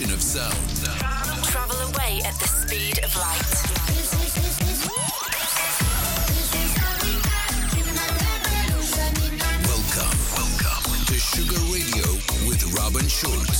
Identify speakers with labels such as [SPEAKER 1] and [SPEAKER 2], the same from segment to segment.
[SPEAKER 1] evolution of sound.
[SPEAKER 2] Travel away at the speed of light.
[SPEAKER 1] Welcome, welcome to Sugar Radio with Robin Schulz.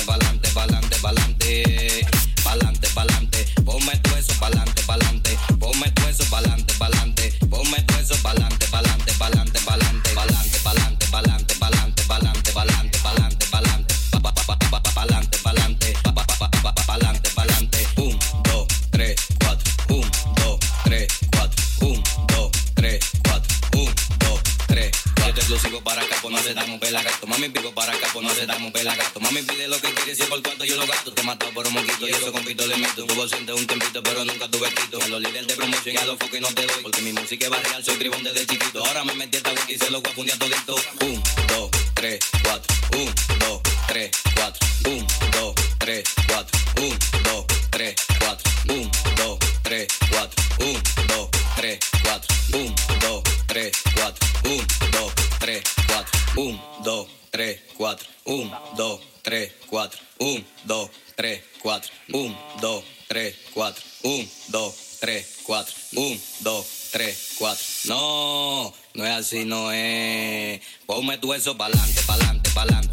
[SPEAKER 3] ausente un tiempito, pero nunca tuve escrito. A los líderes de promoción y a los focos y no te doy. Porque mi música es barrial, soy tribón desde chiquito. Ahora me metí a esta wiki y se lo voy a a todito. si no es. Ponme tu eso pa'lante, pa'lante, pa'lante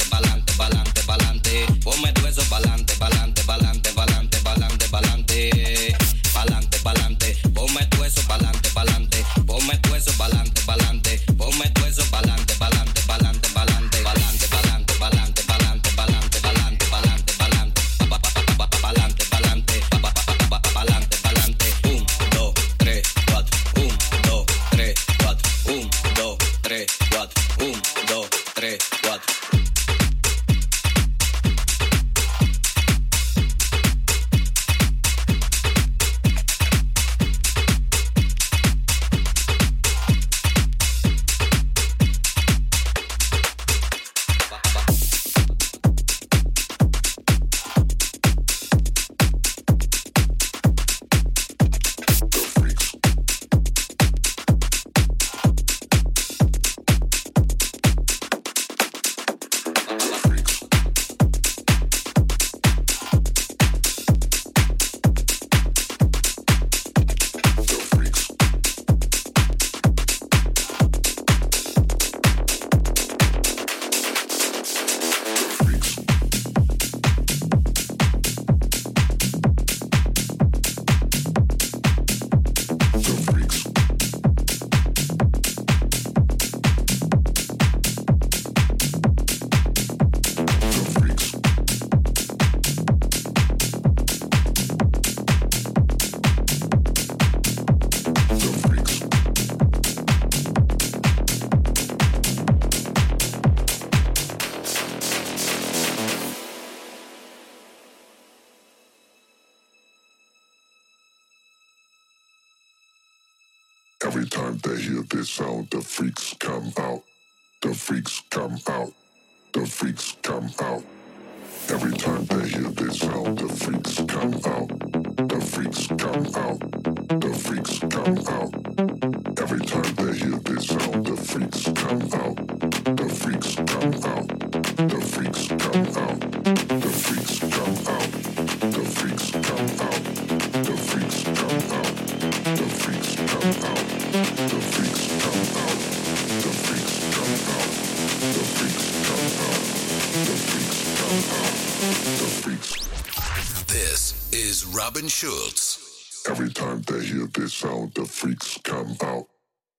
[SPEAKER 1] Schulz.
[SPEAKER 4] Every time they hear this sound, the freaks come out.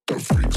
[SPEAKER 4] The freaks.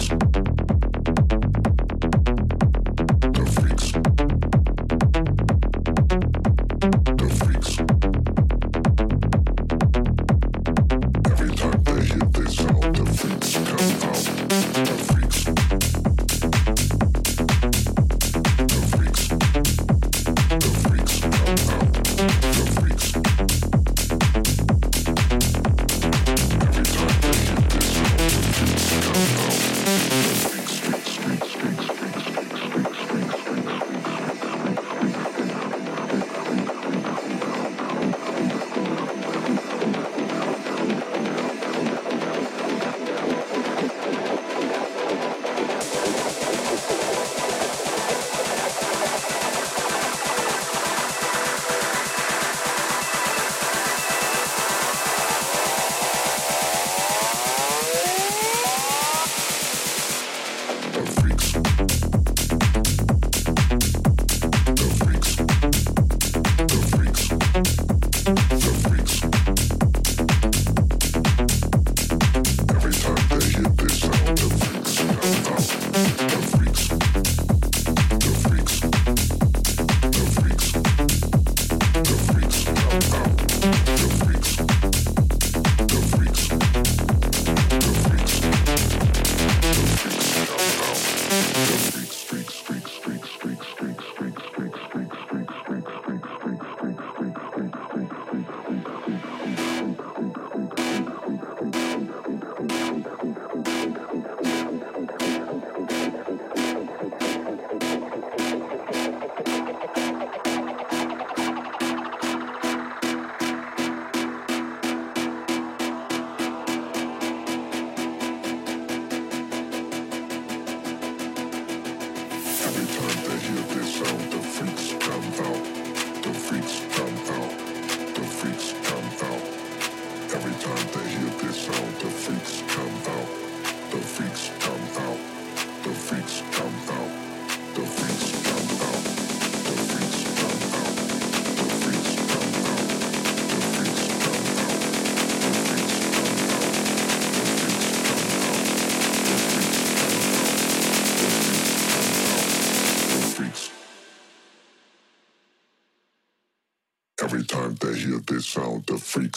[SPEAKER 4] Sound the freak.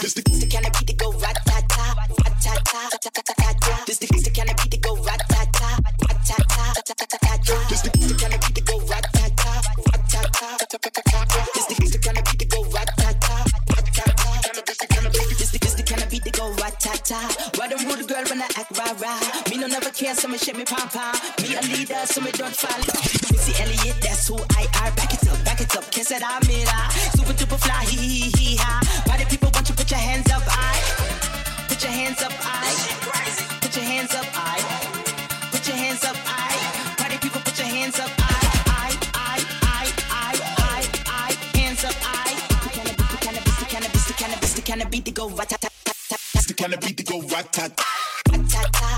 [SPEAKER 4] This the
[SPEAKER 5] kind of beat that go rat ta ta, rat ta ta, ta the kind of beat that go rat ta ta, rat ta ta, ta the kind of beat that go rat ta ta, rat ta ta, ta the kind of beat that go rat ta ta, rat ta ta. This the kind of beat that go rat ta ta. Why don't rude girl when I act rah? Me no never care, so me shake me pom. Me a leader, so me don't follow. Missy Elliott, that's who I are. Back it up, back it up, Can't it, I'm it. Super duper fly, hee. go rat.
[SPEAKER 6] It's the kind of beat to go rat tat.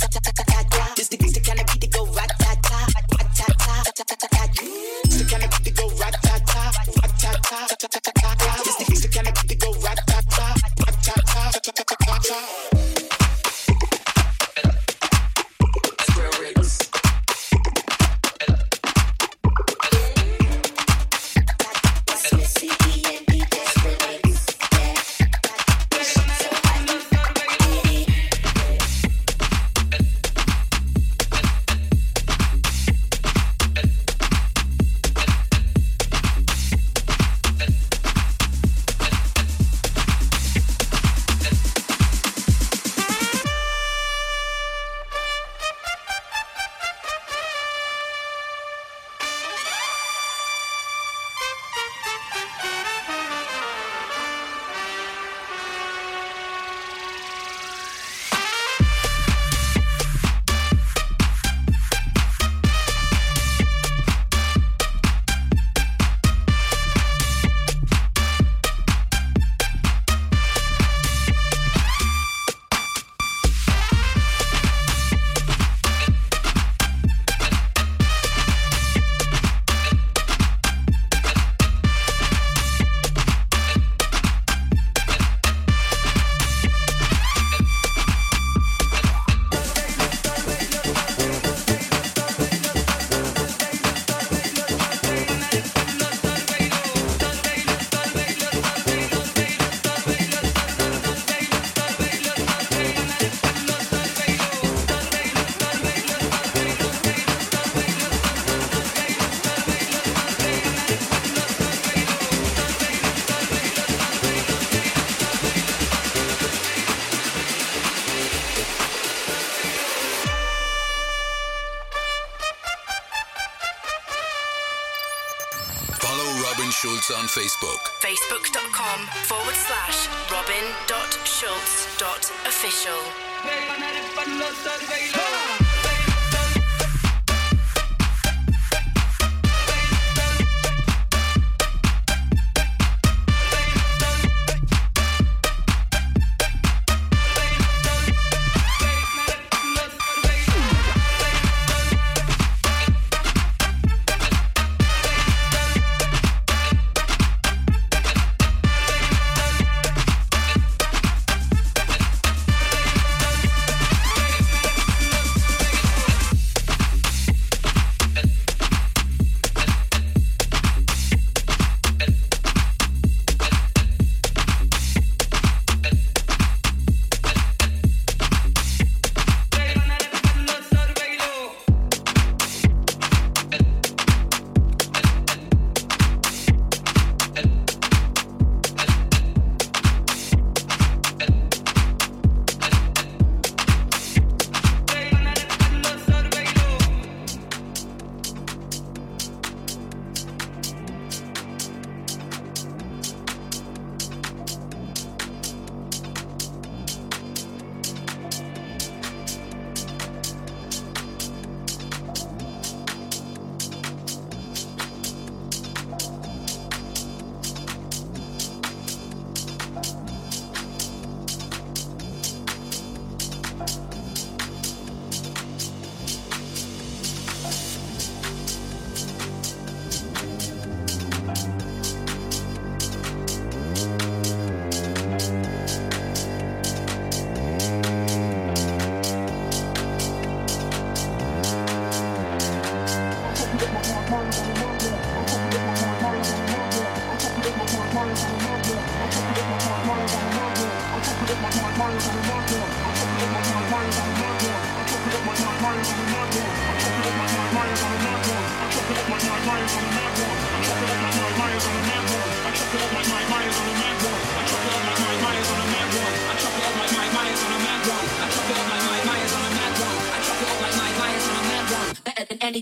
[SPEAKER 7] schulz.official.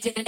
[SPEAKER 8] anything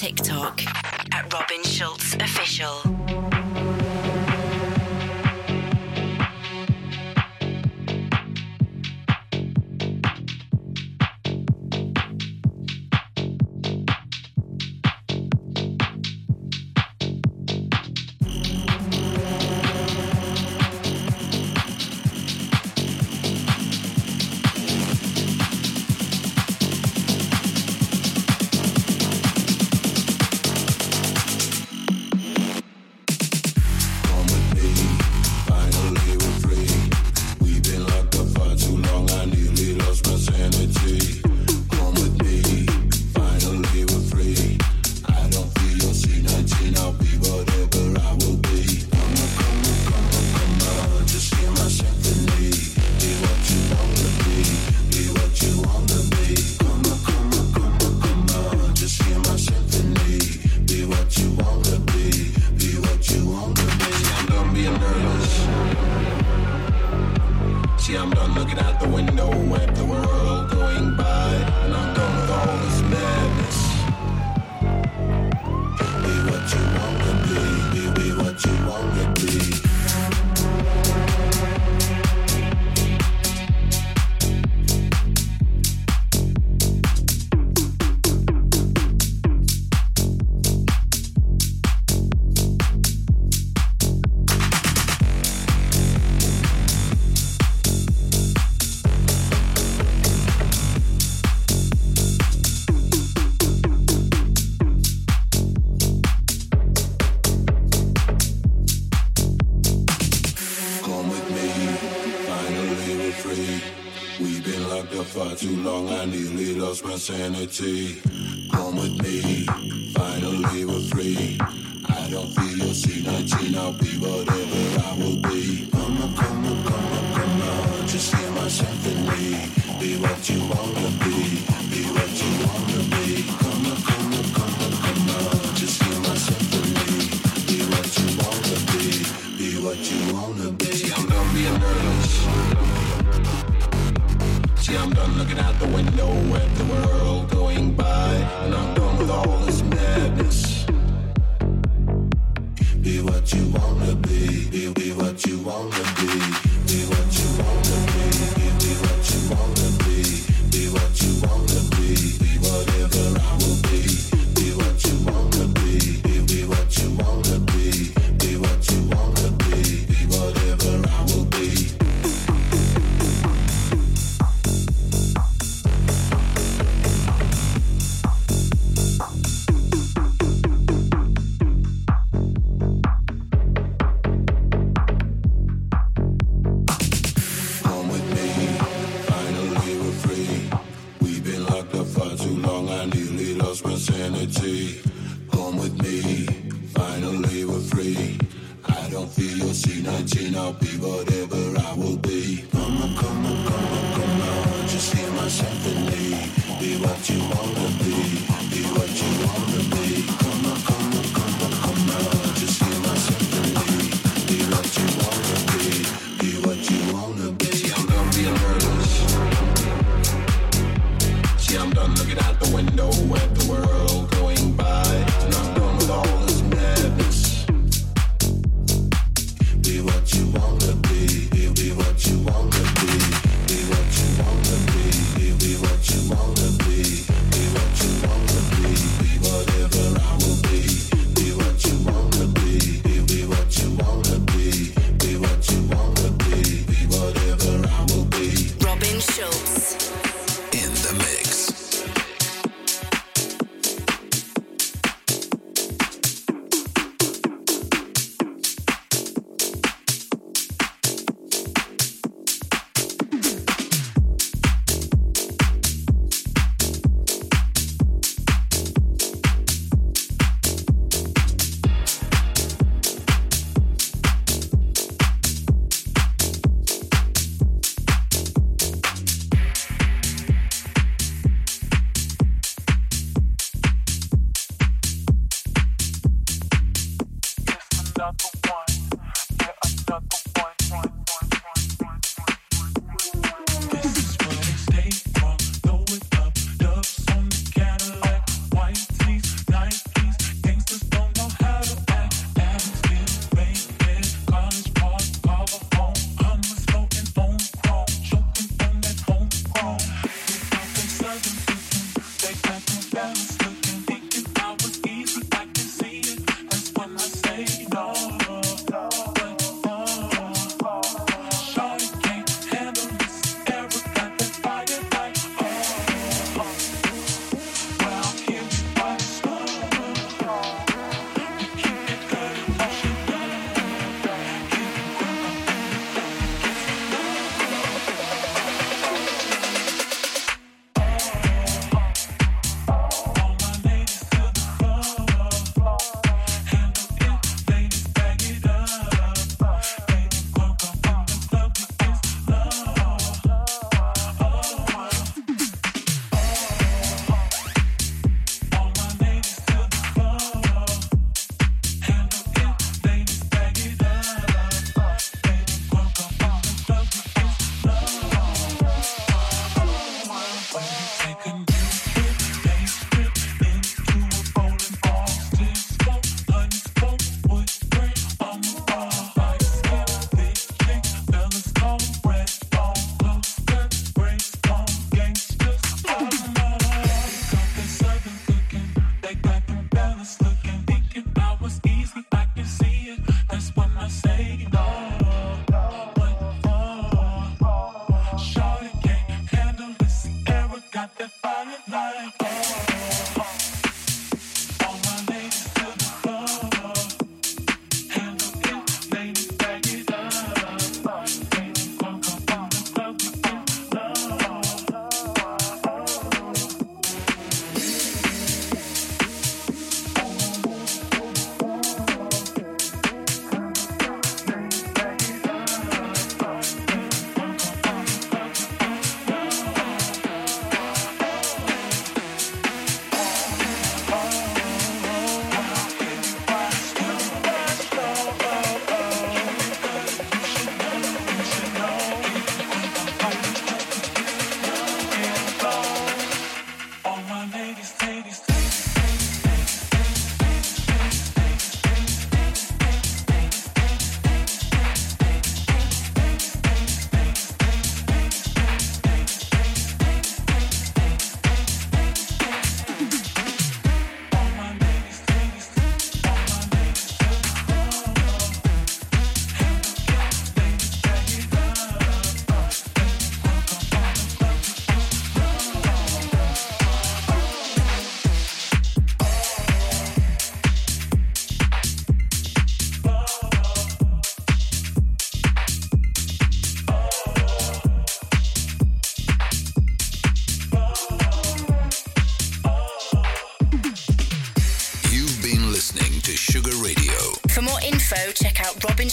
[SPEAKER 2] TikTok
[SPEAKER 9] sanity.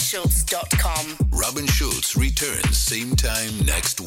[SPEAKER 9] robinschulz.com.
[SPEAKER 2] Robin Schulz
[SPEAKER 6] returns same time next.